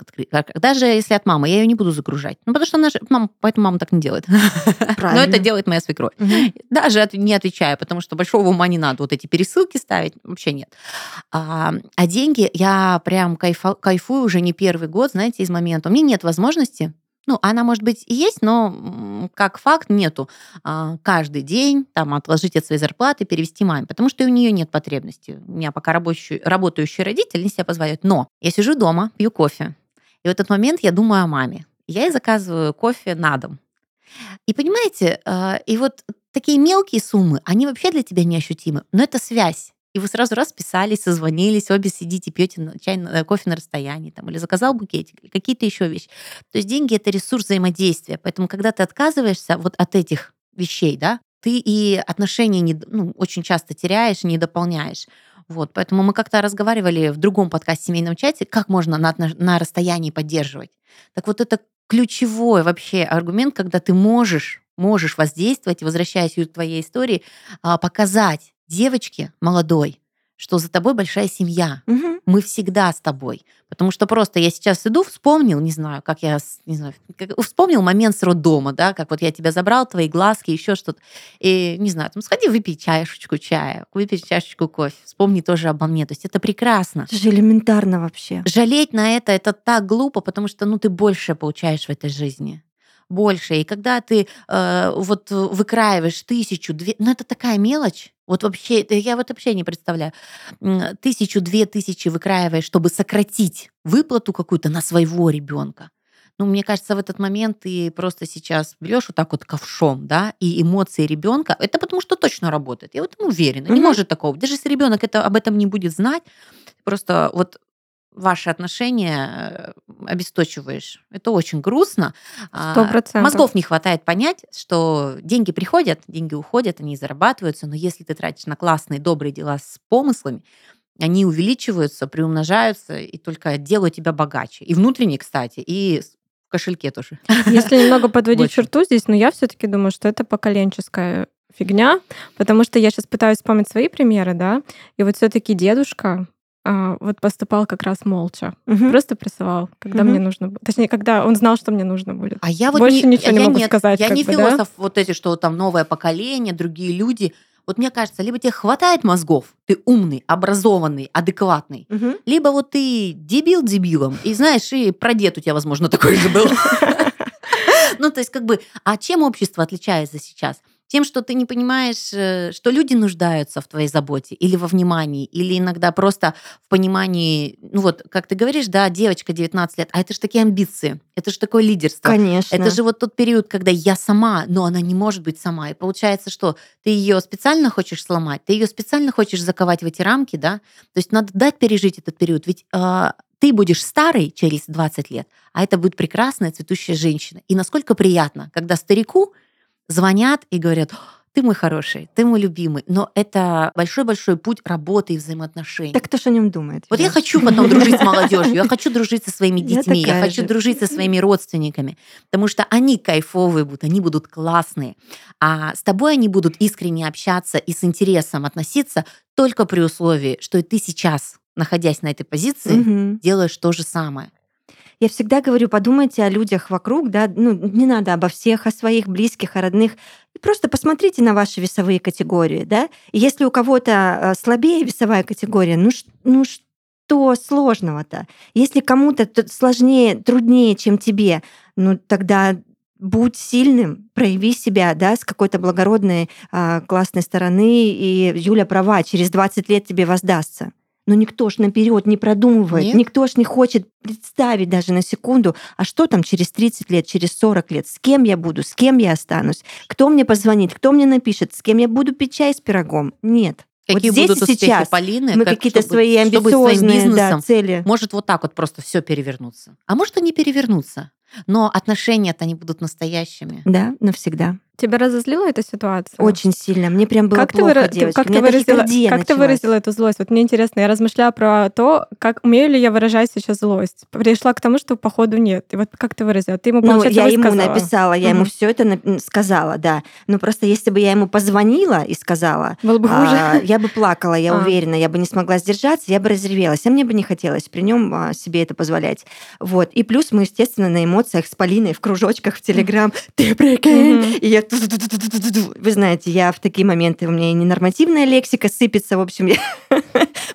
Даже если от мамы, я ее не буду загружать. Ну, потому что она же, мама, поэтому мама так не делает. Но Правильно. это делает моя свекровь. Мгм. Даже от- не отвечаю, потому что большого ума не надо. Вот эти пересылки ставить вообще нет. А, а деньги я прям кайфа- кайфую уже не первый год, знаете, из момента. У меня нет возможности. Ну, она, может быть, и есть, но как факт нету. А, каждый день там отложить от своей зарплаты, перевести маме, потому что у нее нет потребности. У меня пока рабочий, работающий родитель не себя позволяет. Но я сижу дома, пью кофе. И в этот момент я думаю о маме. Я ей заказываю кофе на дом. И понимаете, э, и вот такие мелкие суммы, они вообще для тебя неощутимы, но это связь. И вы сразу раз списались, созвонились, обе сидите, пьете чай, на- кофе на расстоянии, там, или заказал букетик, или какие-то еще вещи. То есть деньги это ресурс взаимодействия. Поэтому, когда ты отказываешься вот от этих вещей, да, ты и отношения не, ну, очень часто теряешь, не дополняешь. Вот, поэтому мы как-то разговаривали в другом подкасте «Семейном чате», как можно на, на, на расстоянии поддерживать. Так вот это ключевой вообще аргумент, когда ты можешь, можешь воздействовать, возвращаясь к твоей истории, а, показать девочке молодой, что за тобой большая семья. Мгм. Мы всегда с тобой. Потому что просто я сейчас иду, вспомнил, не знаю, как я, не знаю, как- вспомнил момент с роддома, да, как вот я тебя забрал, твои глазки, еще что-то. И, не знаю, там, сходи, выпей чашечку чая, выпей чашечку кофе, вспомни тоже обо мне. То есть это прекрасно. Это же элементарно вообще. Жалеть на это, это так глупо, потому что, ну, ты больше получаешь в этой жизни. Больше. И когда ты э, вот выкраиваешь тысячу, две... Ну, это такая мелочь. Вот вообще, это я вот вообще не представляю. Тысячу, две тысячи выкраиваешь, чтобы сократить выплату какую-то на своего ребенка. Ну, мне кажется, в этот момент ты просто сейчас берешь вот так вот ковшом, да, и эмоции ребенка, это потому что точно работает. Я в этом уверена. Не Мгм. может такого. Даже если ребенок это, об этом не будет знать, просто вот ваши отношения э, обесточиваешь. Это очень грустно. А, Сто процентов. Мозгов не хватает понять, что деньги приходят, деньги уходят, они зарабатываются, но если ты тратишь на классные, добрые дела с помыслами, они увеличиваются, приумножаются и только делают тебя богаче. И внутренне, кстати, и в кошельке тоже. Если немного подводить черту здесь, но я все-таки думаю, что это поколенческая фигня, потому что я сейчас пытаюсь вспомнить свои примеры, да, и вот все-таки дедушка а, вот поступал как раз молча, Мгм. просто присылал, когда Мгм. мне нужно, было. точнее, когда он знал, что мне нужно будет. А я вот Больше не, ничего не я могу нет, сказать, Я не бы, да? философ, вот эти, что там новое поколение, другие люди. Вот мне кажется, либо тебе хватает мозгов, ты умный, образованный, адекватный, Мгм. либо вот ты дебил дебилом, и знаешь, и прадед у тебя, возможно, такой же был. Ну, то есть, как бы, а чем общество отличается сейчас? Тем, что ты не понимаешь, э, что люди нуждаются в твоей заботе или во внимании, или иногда просто в понимании, ну вот, как ты говоришь, да, девочка 19 лет, а это же такие амбиции, это же такое лидерство. Конечно. Это же вот тот период, когда я сама, но она не может быть сама. И получается, что ты ее специально хочешь сломать, ты ее специально хочешь заковать в эти рамки, да? То есть надо дать пережить этот период. Ведь а, ты будешь старый через 20 лет, а это будет прекрасная цветущая женщина. И насколько приятно, когда старику звонят и говорят, «О, ты мой хороший, ты мой любимый. Но это большой-большой путь работы и взаимоотношений. Так кто ж о нем думает? Вот я хочу потом дружить с молодежью, я хочу дружить со своими детьми, я хочу же. дружить со своими родственниками, потому что они кайфовые будут, они будут классные. А с тобой они будут искренне общаться и с интересом относиться только при условии, что и ты сейчас, находясь на этой позиции, делаешь то же самое. Я всегда говорю, подумайте о людях вокруг, да, ну, не надо обо всех, о своих близких, о родных. И просто посмотрите на ваши весовые категории, да. Если у кого-то э, слабее весовая категория, ну, ну что сложного-то? Если кому-то сложнее, труднее, чем тебе, ну тогда будь сильным, прояви себя, да, с какой-то благородной, а, классной стороны, и Юля права, через 20 лет тебе воздастся. Но никто ж наперед не продумывает, Нет. никто ж не хочет представить даже на секунду, а что там через 30 лет, через 40 лет, с кем я буду, с кем я останусь, кто мне позвонит, кто мне напишет, с кем я буду пить чай с пирогом. Нет. Какие вот здесь будут успехи сейчас Полины, мы как- какие-то свои амбициозные да, цели. может вот так вот просто все перевернуться. А может и не перевернуться. Но отношения-то они будут настоящими. Да, навсегда. Тебя разозлила эта ситуация? Очень сильно. Мне прям было как ты, плохо, выра- ты- девочки. как ты выразила, как ты выразила эту злость? Вот мне интересно, я размышляла про то, как умею ли я выражать сейчас злость. Пришла к тому, что походу нет. И вот как ты выразила? Ты ему, Ну, я ему написала, я ему все это сказала, да. Но просто если бы я ему позвонила и сказала, Было бы хуже. а, я бы плакала, я А. уверена, я бы не смогла сдержаться, я бы разревелась. А мне бы не хотелось при нем а, себе это позволять. Вот. И плюс мы, естественно, на эмоциях с Полиной в кружочках в Телеграм. Ты прикинь! И я... Вы знаете, я в такие моменты, у меня и ненормативная лексика сыпется. В общем, я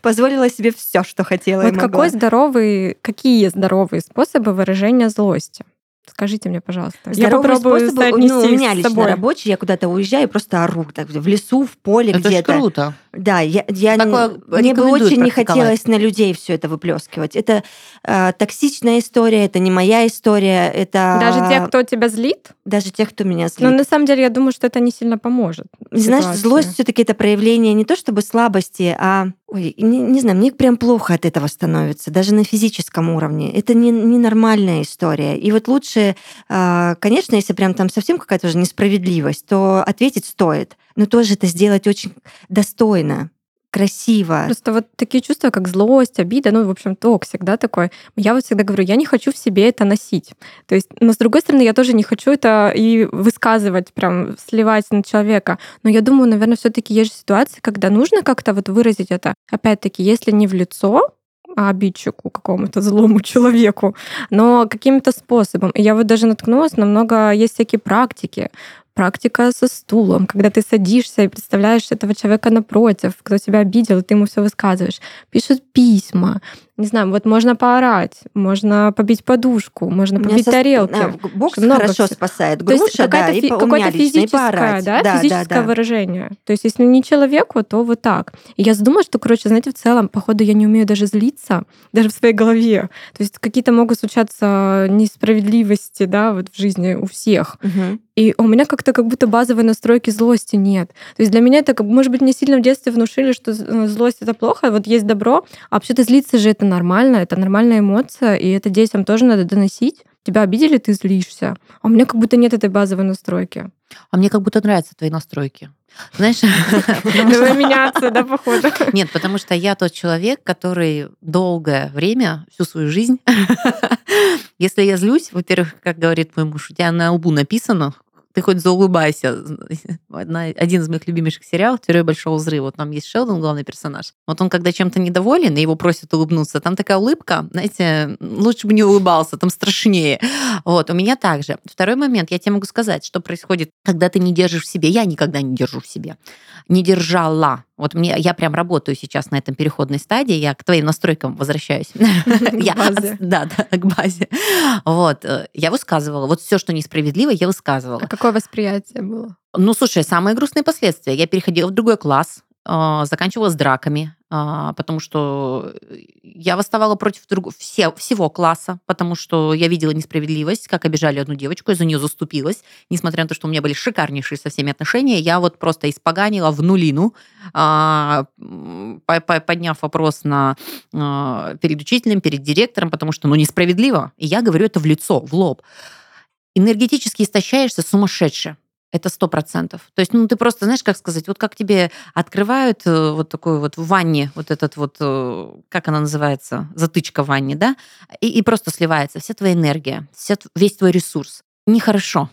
позволила себе все, что хотела Вот какой здоровый, какие здоровые способы выражения злости? Скажите мне, пожалуйста. я попробую соотнести ну, у меня с лично собой. рабочий, я куда-то уезжаю, просто ору так, в лесу, в поле Это где-то. круто. Да, я, я Такое мне бы очень не хотелось на людей все это выплескивать. Это э, токсичная история, это не моя история, это Даже те, кто тебя злит, даже тех, кто меня злит. но на самом деле я думаю, что это не сильно поможет. Знаешь, ситуации. злость все-таки это проявление не то чтобы слабости, а ой, не, не знаю, мне прям плохо от этого становится, даже на физическом уровне. Это не ненормальная история. И вот лучше, а, конечно, если прям там совсем какая-то уже несправедливость, то ответить стоит, но тоже это сделать очень достойно. Красиво. Просто вот такие чувства, как злость, обида, ну, в общем, toxic, да, такой. Я вот всегда говорю, я не хочу в себе это носить. То есть, но с другой стороны, я тоже не хочу это и высказывать, прям сливать на человека. Но я думаю, наверное, все таки есть же ситуации, когда нужно как-то вот выразить это. Опять-таки, если не в лицо, обидчику, какому-то злому человеку, но каким-то способом. И я вот даже наткнулась на много, есть всякие практики, практика со стулом, когда ты садишься и представляешь этого человека напротив, кто тебя обидел, и ты ему все высказываешь. Пишут письма, не знаю, вот можно поорать, можно побить подушку, можно побить со... тарелки. А, бокс много хорошо всего. спасает. Груша, То есть да, фи- какое-то физическое, да, да, физическое да, да. выражение. То есть если не человеку, то вот так. И я задумалась, что, короче, знаете, в целом, походу, я не умею даже злиться, даже в своей голове. То есть какие-то могут случаться несправедливости, да, вот в жизни у всех. Угу. И у меня как-то как будто базовой настройки злости нет. То есть для меня это, может быть, мне сильно в детстве внушили, что э, злость это плохо, вот есть добро, а вообще-то злиться же это нормально, это нормальная эмоция, и это детям тоже надо доносить. Тебя обидели, ты злишься. А у меня как будто нет этой базовой настройки. А мне как будто нравятся твои настройки. Знаешь, Давай меняться, да, походу. Нет, потому что я тот человек, который долгое время, всю свою жизнь, если я злюсь, во-первых, как говорит мой муж, у тебя на лбу написано, ты хоть заулыбайся. Один из моих любимейших сериалов «Теория большого взрыва». Там есть Шелдон, главный персонаж. Вот он, когда чем-то недоволен, и его просят улыбнуться, там такая улыбка, знаете, лучше бы не улыбался, там страшнее. Вот, у меня также. Второй момент, я тебе могу сказать, что происходит, когда ты не держишь в себе. Я никогда не держу в себе. Не держала вот мне, я прям работаю сейчас на этом переходной стадии, я к твоим настройкам возвращаюсь. К базе. Да, да, к базе. Вот, э, я высказывала. Вот все, что несправедливо, я высказывала. А какое восприятие было? Ну, слушай, самые грустные последствия. Я переходила в другой класс, а, заканчивала с драками, а, потому что я восставала против друг... все, всего класса, потому что я видела несправедливость, как обижали одну девочку, я за нее заступилась, несмотря на то, что у меня были шикарнейшие со всеми отношения, я вот просто испоганила в нулину, а, подняв вопрос на, перед учителем, перед директором, потому что ну несправедливо, и я говорю это в лицо, в лоб. Энергетически истощаешься сумасшедше. Это сто процентов. То есть, ну, ты просто, знаешь, как сказать, вот как тебе открывают э, вот такой вот в ванне, вот этот вот, э, как она называется, затычка в ванне, да, и, и просто сливается вся твоя энергия, вся, весь твой ресурс. Нехорошо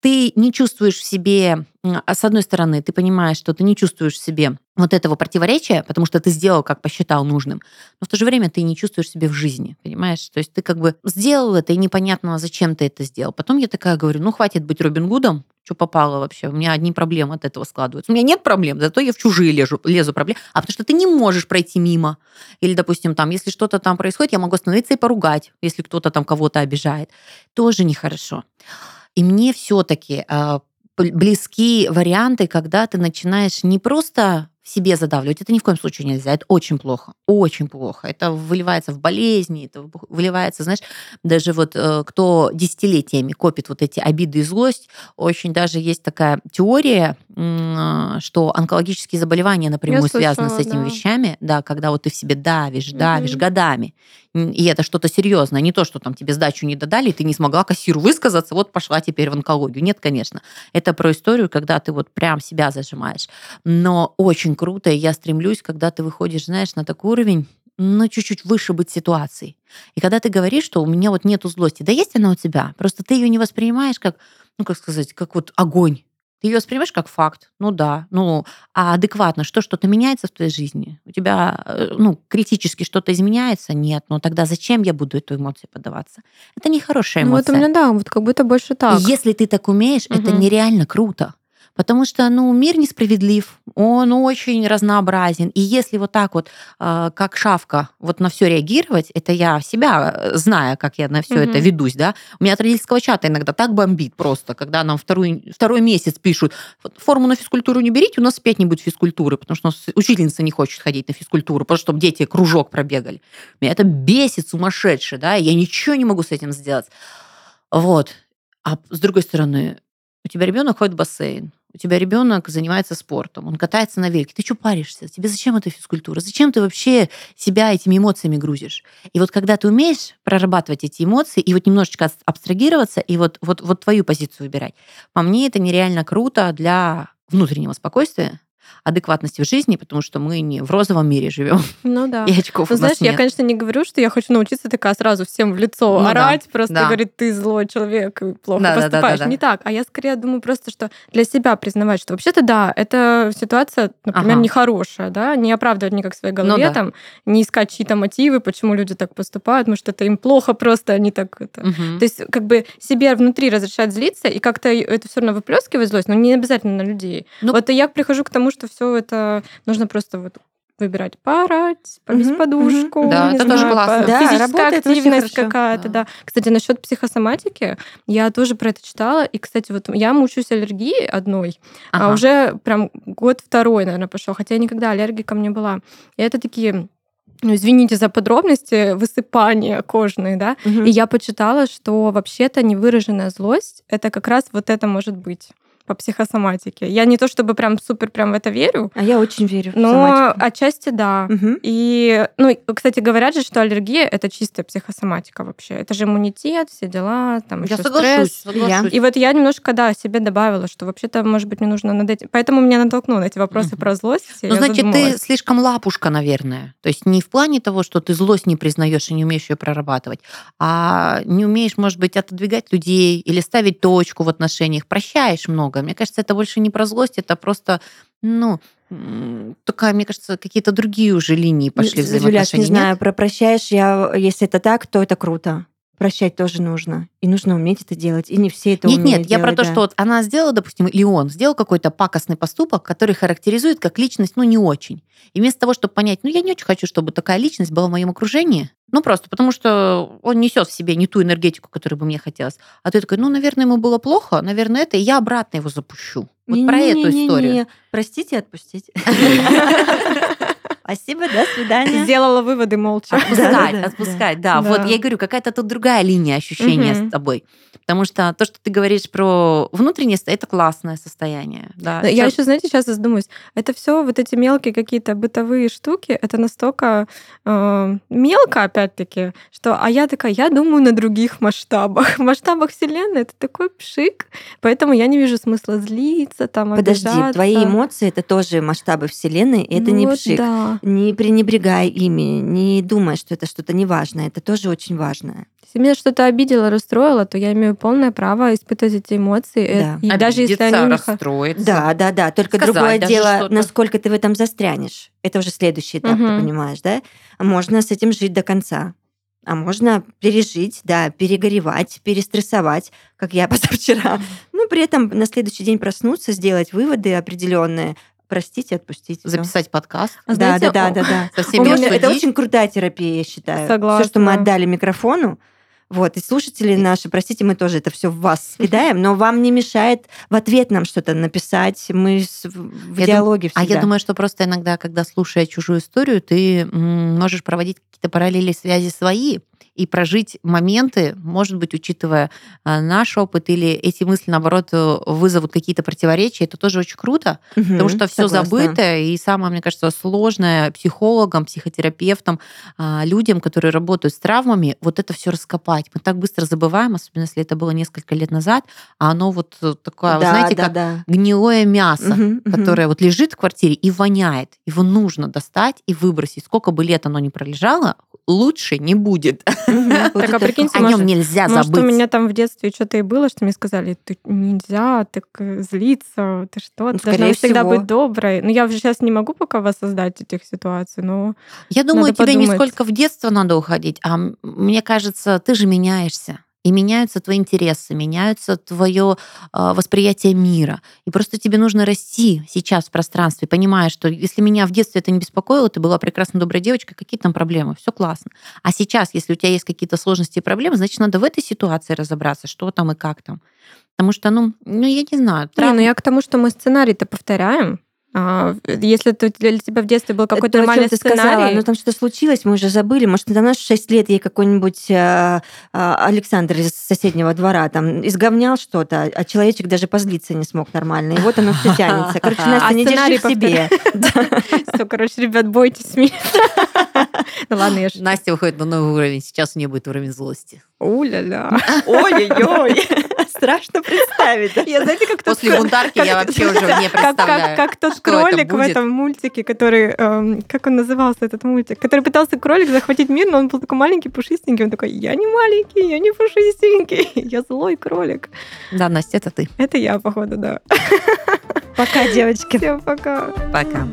ты не чувствуешь в себе, а с одной стороны, ты понимаешь, что ты не чувствуешь в себе вот этого противоречия, потому что ты сделал, как посчитал нужным, но в то же время ты не чувствуешь себе в жизни, понимаешь? То есть ты как бы сделал это, и непонятно, зачем ты это сделал. Потом я такая говорю, ну хватит быть Робин Гудом, что попало вообще, у меня одни проблемы от этого складываются. У меня нет проблем, зато я в чужие лезу, лезу проблемы. А потому что ты не можешь пройти мимо. Или, допустим, там, если что-то там происходит, я могу остановиться и поругать, если кто-то там кого-то обижает. Тоже нехорошо. И мне все-таки э, близки варианты, когда ты начинаешь не просто себе задавливать. Это ни в коем случае нельзя. Это очень плохо. Очень плохо. Это выливается в болезни, это выливается, знаешь, даже вот э, кто десятилетиями копит вот эти обиды и злость, очень даже есть такая теория, что онкологические заболевания напрямую Я связаны слышала, с этими да. вещами, да, когда вот ты в себе давишь, давишь угу. годами, и это что-то серьезное, не то, что там тебе сдачу не додали, и ты не смогла кассиру высказаться, вот пошла теперь в онкологию. Нет, конечно. Это про историю, когда ты вот прям себя зажимаешь. Но очень круто, и я стремлюсь, когда ты выходишь, знаешь, на такой уровень, ну, чуть-чуть выше быть ситуацией. И когда ты говоришь, что у меня вот нету злости, да есть она у тебя, просто ты ее не воспринимаешь как, ну, как сказать, как вот огонь. Ты ее воспринимаешь как факт, ну да, ну, а адекватно, что что-то меняется в твоей жизни? У тебя, э, ну, критически что-то изменяется? Нет, ну тогда зачем я буду эту эмоцию поддаваться? Это не хорошая эмоция. Ну вот у меня, да, вот как будто больше так. Если ты так умеешь, угу. это нереально круто. Потому что, ну, мир несправедлив, он очень разнообразен. И если вот так вот, э, как шавка, вот на все реагировать, это я себя, э, зная, как я на все mm-hmm. это ведусь, да, у меня от родительского чата иногда так бомбит просто, когда нам второй, второй месяц пишут, форму на физкультуру не берите, у нас опять не будет физкультуры, потому что учительница не хочет ходить на физкультуру, просто чтобы дети кружок пробегали. Меня это бесит сумасшедше, да, и я ничего не могу с этим сделать. Вот. А с другой стороны, у тебя ребенок ходит в бассейн, у тебя ребенок занимается спортом, он катается на велике, ты что паришься? Тебе зачем эта физкультура? Зачем ты вообще себя этими эмоциями грузишь? И вот когда ты умеешь прорабатывать эти эмоции и вот немножечко абстрагироваться и вот, вот, вот твою позицию выбирать, по мне это нереально круто для внутреннего спокойствия, адекватности в жизни, потому что мы не в розовом мире живем. Ну да. И очков Ну, у нас знаешь, я, нет. конечно, не говорю, что я хочу научиться такая сразу всем в лицо Ну да, орать, просто да. говорить, ты злой человек, и плохо Да, да, да, да, поступаешь. да. Не так. А я скорее думаю просто, что для себя признавать, что вообще-то да, эта ситуация, например, Ага. нехорошая, да, не оправдывать никак в своей голове, Ну да. там, не искать чьи-то мотивы, почему люди так поступают, может, это им плохо просто, они так это... Мгм. То есть, как бы себе внутри разрешать злиться и как-то это все равно выплескивать злость, но не обязательно на людей. Ну- вот я прихожу к тому, что все это нужно просто вот выбирать поорать, побить Мгм, подушку, мгм. Да, это тоже знаю, классно. по- Да, физическая работает активность какая-то, Да. да. Кстати, насчет психосоматики, я тоже про это читала. И, кстати, вот я мучаюсь аллергией одной, а Ага. уже прям год второй, наверное, пошел, хотя я никогда аллергиком не была. И это такие ну, извините за подробности, высыпания кожные, да. Мгм. И я почитала, что вообще-то невыраженная злость это как раз вот это может быть по психосоматике. Я не то чтобы прям супер прям в это верю, А я очень верю в но соматику. отчасти да. Мгм. И, ну, кстати, говорят же, что аллергия это чистая психосоматика вообще. Это же иммунитет, все дела, там Я еще соглашусь, стресс. соглашусь. И вот я немножко, да, себе добавила, что вообще-то, может быть, мне нужно над этим... Поэтому меня натолкнуло на эти вопросы Мгм. про злость. Ну, значит, ты задумалась. слишком лапушка, наверное. То есть не в плане того, что ты злость не признаешь и не умеешь ее прорабатывать, а не умеешь, может быть, отодвигать людей или ставить точку в отношениях, прощаешь много. Мне кажется, это больше не про злость, это просто, ну, такая, мне кажется, какие-то другие уже линии пошли в Юляш, не взаимоотношения. знаю, про прощаешь, я, если это так, то это круто. Прощать тоже нужно. И нужно уметь это делать. И не все это Нет, умеют нет, я про то, да. что вот она сделала, допустим, или он сделал какой-то пакостный поступок, который характеризует как личность, ну, не очень. И вместо того, чтобы понять, ну, я не очень хочу, чтобы такая личность была в моем окружении, ну, просто потому что он несет в себе не ту энергетику, которую бы мне хотелось. А ты такой, ну, наверное, ему было плохо, наверное, это, и я обратно его запущу. Вот про эту Не-не-не-не-не. историю. Простите, отпустите. Спасибо, до свидания. Сделала выводы молча. Отпускать, отпускать, да. да. Вот я и говорю, какая-то тут другая линия ощущения с тобой. Потому что то, что ты говоришь про внутреннее, состояние, это классное состояние. Да. Я еще, знаете, сейчас задумаюсь, это все вот эти мелкие какие-то бытовые штуки, это настолько э, мелко, опять-таки, что, а я такая, я думаю на других масштабах. В масштабах Вселенной это такой пшик, поэтому я не вижу смысла злиться, там, Подожди, обижаться. твои эмоции это тоже масштабы Вселенной, и это Ну не вот пшик. да. Не пренебрегай ими, не думай, что это что-то неважное. Это тоже очень важное. Если меня что-то обидело, расстроило, то я имею полное право испытывать эти эмоции. э, Да. И даже если Обидеться, они расстроиться. Да, да, да. Только Сказать другое дело, что-то. насколько ты в этом застрянешь. Это уже следующий этап, ты Мгм. понимаешь, да? Можно с этим жить до конца. А можно пережить, да, перегоревать, перестрессовать, как я позавчера. Ну, при этом на следующий день проснуться, сделать выводы определенные, простить и отпустить. Записать подкаст. А Да, знаете, да, да, да, да. Со это очень крутая терапия, я считаю. Все, что мы Согласна. отдали микрофону. Вот, и слушатели наши, простите, мы тоже это все в вас кидаем, но вам не мешает в ответ нам что-то написать. Мы в Я диалоге А всегда. я думаю, что просто иногда, когда слушая чужую историю, ты можешь проводить какие-то параллели связи свои и прожить моменты, может быть, учитывая а, наш опыт или эти мысли, наоборот, э, вызовут какие-то противоречия. Это тоже очень круто, Мгм, потому что все согласна. забыто, и самое, мне кажется, сложное психологам, психотерапевтам, а, людям, которые работают с травмами, вот это все раскопать. Мы так быстро забываем, особенно если это было несколько лет назад, а оно вот э, такое, вы Да, знаете, да, как да. гнилое мясо мгм. которое вот лежит в квартире и воняет. Его нужно достать и выбросить. Сколько бы лет оно ни пролежало, лучше не будет. Так, а прикиньте, О нем нельзя Может, у забыть. меня там в детстве что-то и было, что мне сказали, ты нельзя так э, злиться, ты что, ты должна всегда быть доброй. Ну, я уже сейчас не могу пока воссоздать этих ситуаций, но Я думаю, тебе не сколько в детство надо уходить, а мне кажется, ты же меняешься. И меняются твои интересы, меняются твое восприятие мира. И просто тебе нужно расти сейчас в пространстве, понимая, что если меня в детстве это не беспокоило, ты была прекрасно доброй девочкой, какие там проблемы, все классно. А сейчас, если у тебя есть какие-то сложности и проблемы, значит, надо в этой ситуации разобраться, что там и как там. Потому что, ну, ну я не знаю, Не, травм- ну я к тому, что мы сценарий-то повторяем. А, если для тебя в детстве был какой-то нормальный ты сказала, сценарий, ну там что случилось, мы уже забыли. Может, знаешь, в 6 лет ей какой-нибудь э, э, Александр из соседнего двора там изговнял что-то, а человечек даже позлиться не смог нормально. И вот оно все тянется. Короче, Настя, А не сценарий держи в себе. Все, короче, ребят, бойтесь меня. Ну ладно, я Настя выходит на новый уровень, сейчас у нее будет уровень злости. Уля-ля. Ой-ой-ой. Страшно представить. Я, знаете, как тот После бунтарки я вообще уже не представляю. как тот кролик в будет. этом мультике, который, эм, как он назывался, этот мультик, который пытался кролик захватить мир, но он был такой маленький, пушистенький. Он такой, я не маленький, я не пушистенький, я злой кролик. Да, Настя, это ты. Это я, походу, да. Пока, девочки. Всем пока. Пока.